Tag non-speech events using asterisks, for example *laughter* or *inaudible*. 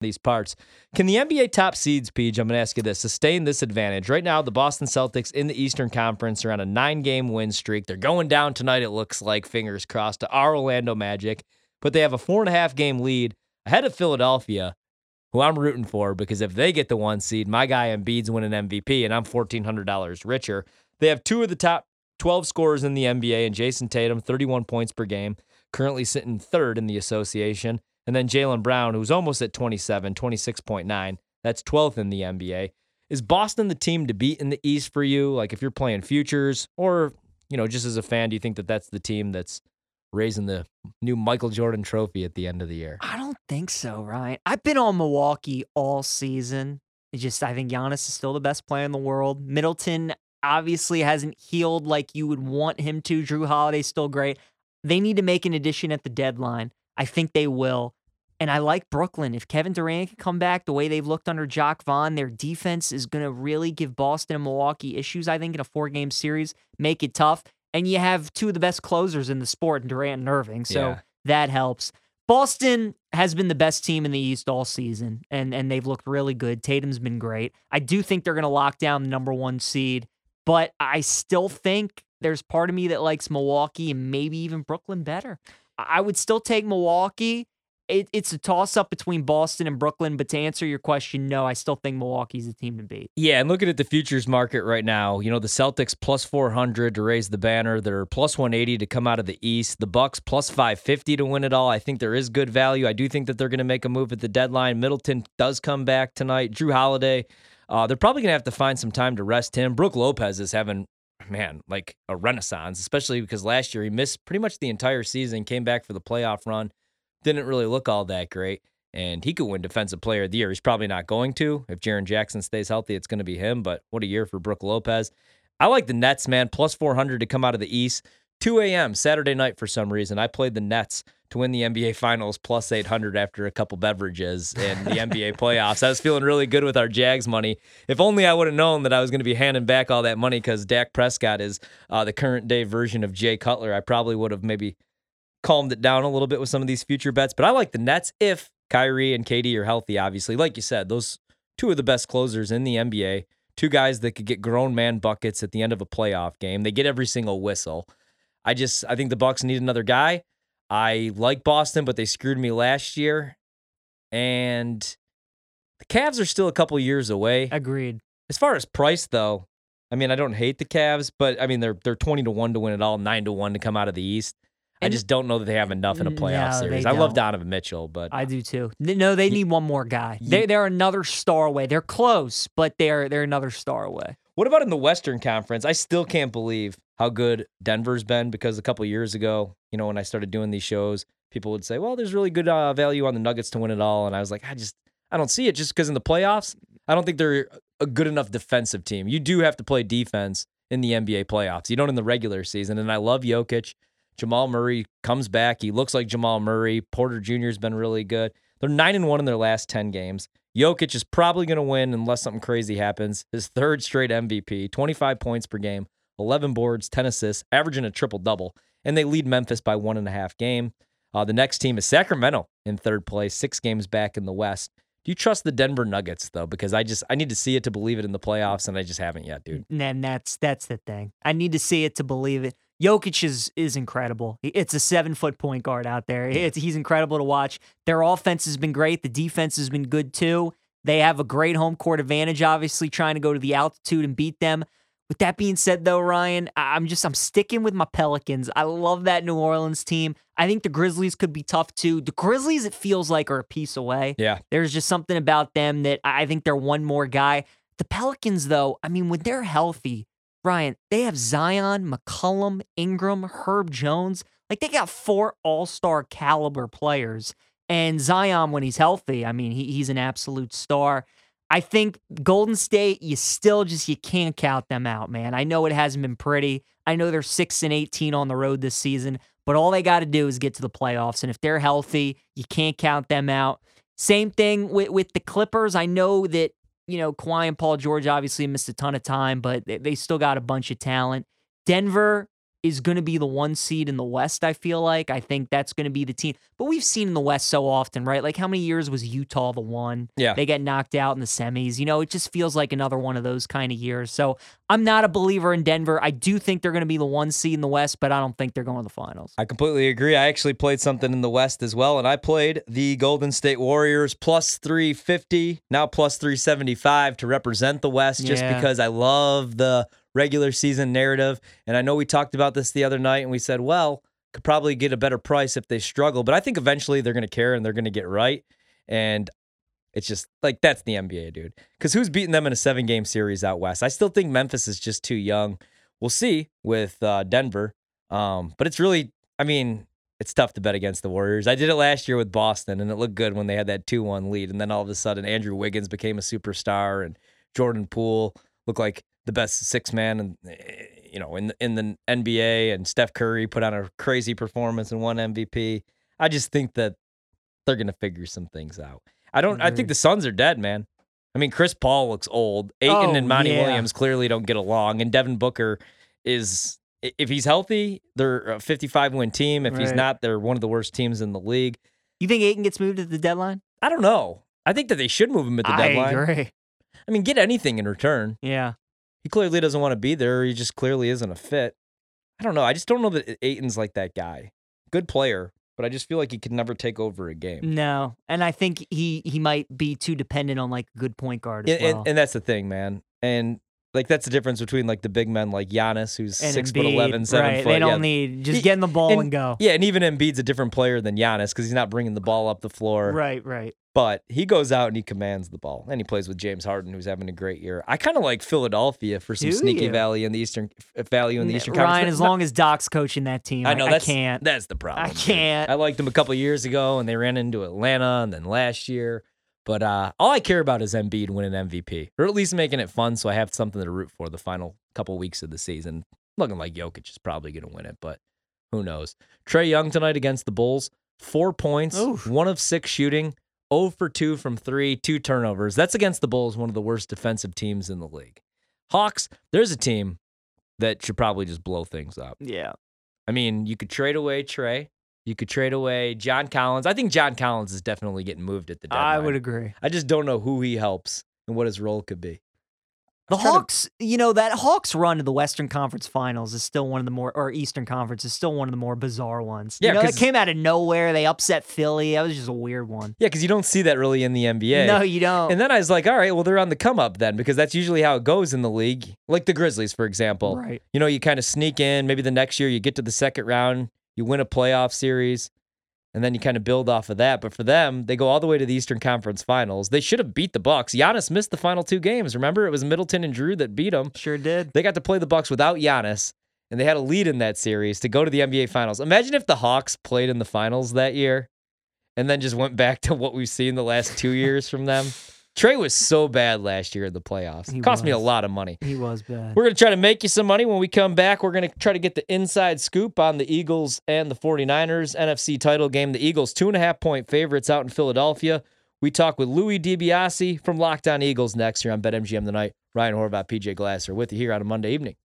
these parts. Can the NBA top seeds, Peach, I'm going to ask you this, sustain this advantage? Right now, the Boston Celtics in the Eastern Conference are on a nine game win streak. They're going down tonight, it looks like, fingers crossed, to our Orlando Magic, but they have a four and a half game lead ahead of Philadelphia, who I'm rooting for because if they get the one seed, my guy Embiid's winning MVP and I'm $1,400 richer. They have two of the top 12 scorers in the NBA and Jayson Tatum, 31 points per game, currently sitting third in the association. And then Jaylen Brown, who's almost at 27, 26.9. That's 12th in the NBA. Is Boston the team to beat in the East for you? Like if you're playing futures or, you know, just as a fan, do you think that that's the team that's raising the new Michael Jordan trophy at the end of the year? I don't think so, Ryan. I've been on Milwaukee all season. It's just I think Giannis is still the best player in the world. Middleton obviously hasn't healed like you would want him to. Jrue Holiday's still great. They need to make an addition at the deadline. I think they will. And I like Brooklyn. If Kevin Durant can come back the way they've looked under Jacque Vaughn, their defense is going to really give Boston and Milwaukee issues, I think, in a four game series, make it tough. And you have two of the best closers in the sport, Durant and Irving. So Yeah. that helps. Boston has been the best team in the East all season, and, and they've looked really good. Tatum's been great. I do think they're going to lock down the number one seed, but I still think there's part of me that likes Milwaukee and maybe even Brooklyn better. I I would still take Milwaukee. It, it's a toss up between Boston and Brooklyn, but to answer your question, no, I still think Milwaukee's the team to beat. Yeah, and looking at the futures market right now, you know, the Celtics plus 400 to raise the banner. They're plus 180 to come out of the East. The Bucks plus 550 to win it all. I think there is good value. I do think that they're going to make a move at the deadline. Middleton does come back tonight. Jrue Holiday, uh, they're probably going to have to find some time to rest him. Brooke Lopez is having, man, like a renaissance, especially because last year he missed pretty much the entire season, came back for the playoff run, didn't really look all that great. And he could win Defensive Player of the Year. He's probably not going to. If Jaren Jackson stays healthy, it's going to be him. But what a year for Brooke Lopez. I like the Nets, man. Plus 400 to come out of the East. 2 a.m. Saturday night for some reason. I played the Nets to win the NBA Finals plus 800 after a couple beverages in the NBA playoffs. I was feeling really good with our Jags money. If only I would have known that I was going to be handing back all that money because Dak Prescott is uh, the current day version of Jay Cutler. I probably would have maybe calmed it down a little bit with some of these future bets. But I like the Nets if Kyrie and KD are healthy, obviously. Like you said, those two of the best closers in the NBA, two guys that could get grown man buckets at the end of a playoff game. They get every single whistle. I just I think the Bucks need another guy. I like Boston, but they screwed me last year. And the Cavs are still a couple years away. Agreed. As far as price, though, I mean, I don't hate the Cavs, but I mean, they're they're twenty to one to win it all, nine to one to come out of the East. I just don't know that they have enough in a playoff No, series. I love. Donovan Mitchell, but I do too. No, they need one more guy. They they're another star away. They're close, but they're they're another star away. what about in the Western Conference? I still can't believe how good Denver's been because a couple years ago, you know, when I started doing these shows, people would say, "Well, there's really good uh, value on the Nuggets to win it all," and I was like, I just I don't see it just because in the playoffs, I don't think they're a good enough defensive team. You do have to play defense in the NBA playoffs. You don't in the regular season. And I love Jokic. Jamal Murray comes back. He looks like Jamal Murray. Porter Jr. has been really good. They're nine and one in their last ten games. Jokic is probably going to win unless something crazy happens. His third straight MVP, 25 points per game, 11 boards, 10 assists, averaging a triple double, and they lead Memphis by one and a half game. Uh, the next team is Sacramento in third place, six games back in the West. Do you trust the Denver Nuggets though? Because I just I need to see it to believe it in the playoffs, and I just haven't yet, dude. And that's that's the thing. I need to see it to believe it. Jokic is is incredible. It's a seven foot point guard out there. It's, he's incredible to watch. Their offense has been great. The defense has been good too. They have a great home court advantage. Obviously, trying to go to the altitude and beat them. With that being said, though, Ryan, I'm just I'm sticking with my Pelicans. I love that New Orleans team. I think the Grizzlies could be tough too. The Grizzlies, it feels like, are a piece away. Yeah, There's just something about them that I think they're one more guy. The Pelicans, though, I mean, when they're healthy, Ryan, they have Zion, McCollum, Ingram, Herb Jones. Like they got four all star caliber players. And Zion, when he's healthy, I mean, he, he's an absolute star. I think Golden State, you still just you can't count them out, man. I know it hasn't been pretty. I know they're six and eighteen on the road this season, but all they got to do is get to the playoffs. And if they're healthy, you can't count them out. Same thing with, with the Clippers. I know that, you know, Kawhi and Paul George obviously missed a ton of time, but they, they still got a bunch of talent. Denver, is going to be the one seed in the West, I feel like. I think that's going to be the team. But we've seen in the West so often, right? Like how many years was Utah the one? Yeah. They get knocked out in the semis. You know, it just feels like another one of those kind of years. So I'm not a believer in Denver. I do think they're going to be the one seed in the West, but I don't think they're going to the finals. I completely agree. I actually played something in the West as well, and I played the Golden State Warriors plus 350, now plus 375 to represent the West just Yeah. because I love the regular season narrative. And I know we talked about this the other night and we said, well, could probably get a better price if they struggle, but I think eventually they're going to care and they're going to get right. And it's just like that's the NBA, dude. Because who's beating them in a seven game series out west? I still think Memphis is just too young. We'll see with uh, Denver. Um, but it's really, I mean, it's tough to bet against the Warriors. I did it last year with Boston, and it looked good when they had that 2 1 lead. And then all of a sudden, Andrew Wiggins became a superstar, and Jordan Poole looked like the best six man and eh, you know in the, in the NBA and Steph Curry put on a crazy performance and won MVP. I just think that they're going to figure some things out. I don't I think mm-hmm. the Suns are dead, man. I mean, Chris Paul looks old. Ayton Oh, and Monty yeah. Williams clearly don't get along and Devin Booker is if he's healthy, they're a 55 win team. If he's not, they're one of the worst teams in the league. You think Ayton gets moved at the deadline? I don't know. I think that they should move him at the deadline. I agree. I mean, get anything in return. Yeah. He clearly doesn't want to be there. He just clearly isn't a fit. I don't know. I just don't know that Ayton's like that guy. Good player, but I just feel like he could never take over a game. No. And I think he he might be too dependent on like a good point guard as And, and- well. and that's the thing, man. And like that's the difference between like the big men like Giannis, who's And six foot Embiid, 11, seven right. foot. They don't yeah. need just He- getting the ball and, and- go. Yeah, and even Embiid's a different player than Giannis because he's not bringing the ball up the floor. Right, right. But he goes out and he commands the ball, and he plays with James Harden, who's having a great year. I kind of like Philadelphia for some Do sneaky you? value in the Eastern value in the Eastern Ryan, Conference. as Not- long as Doc's coaching that team, I, I know I that's can't. That's the problem. I can't. I liked them a couple years ago, and they ran into Atlanta, and then last year. But uh, all I care about is Embiid winning MVP, or at least making it fun, so I have something to root for the final couple weeks of the season. Looking like Jokic is probably going to win it, but who knows? Trae Young tonight against the Bulls, four points, Oof. one of six shooting, 0 for two from three, two turnovers. That's against the Bulls, one of the worst defensive teams in the league. Hawks, there's a team that should probably just blow things up. yeah. I mean, you could trade away Trae. You could trade away John Collins. I think John Collins is definitely getting moved at the deadline. I would agree. I just don't know who he helps and what his role could be. The trying to- Hawks, you know, that Hawks run to the Western Conference Finals is still one of the more, or Eastern Conference is still one of the more bizarre ones. Yeah, you know, it came out of nowhere. They upset Philly. That was just a weird one. Yeah, because you don't see that really in the NBA. No, you don't. And then I was like, all right, well, they're on the come up then, because that's usually how it goes in the league. Like the Grizzlies, for example. right. You know, you kind of sneak in. Maybe the next year you get to the second round, you win a playoff series, and then you kind of build off of that. But for them, they go all the way to the Eastern Conference Finals. They should have beat the Bucks. Giannis missed the final two games. Remember, it was Middleton and Jrue that beat them. Sure did. They got to play the Bucks without Giannis, and they had a lead in that series to go to the NBA Finals. Imagine if the Hawks played in the finals that year, and then just went back *laughs* to what we've seen the last two years from them. Trae was so bad last year in the playoffs. He Cost me a lot of money. He was bad. We're going to try to make you some money when we come back. We're going to try to get the inside scoop on the Eagles and the 49ers NFC title game. The Eagles, two and a half point favorites out in Philadelphia. We talk with Louis DiBiase from Lockdown Eagles next here on BetMGM tonight. Ryan Horvath, PJ Glasser with you here on a Monday evening.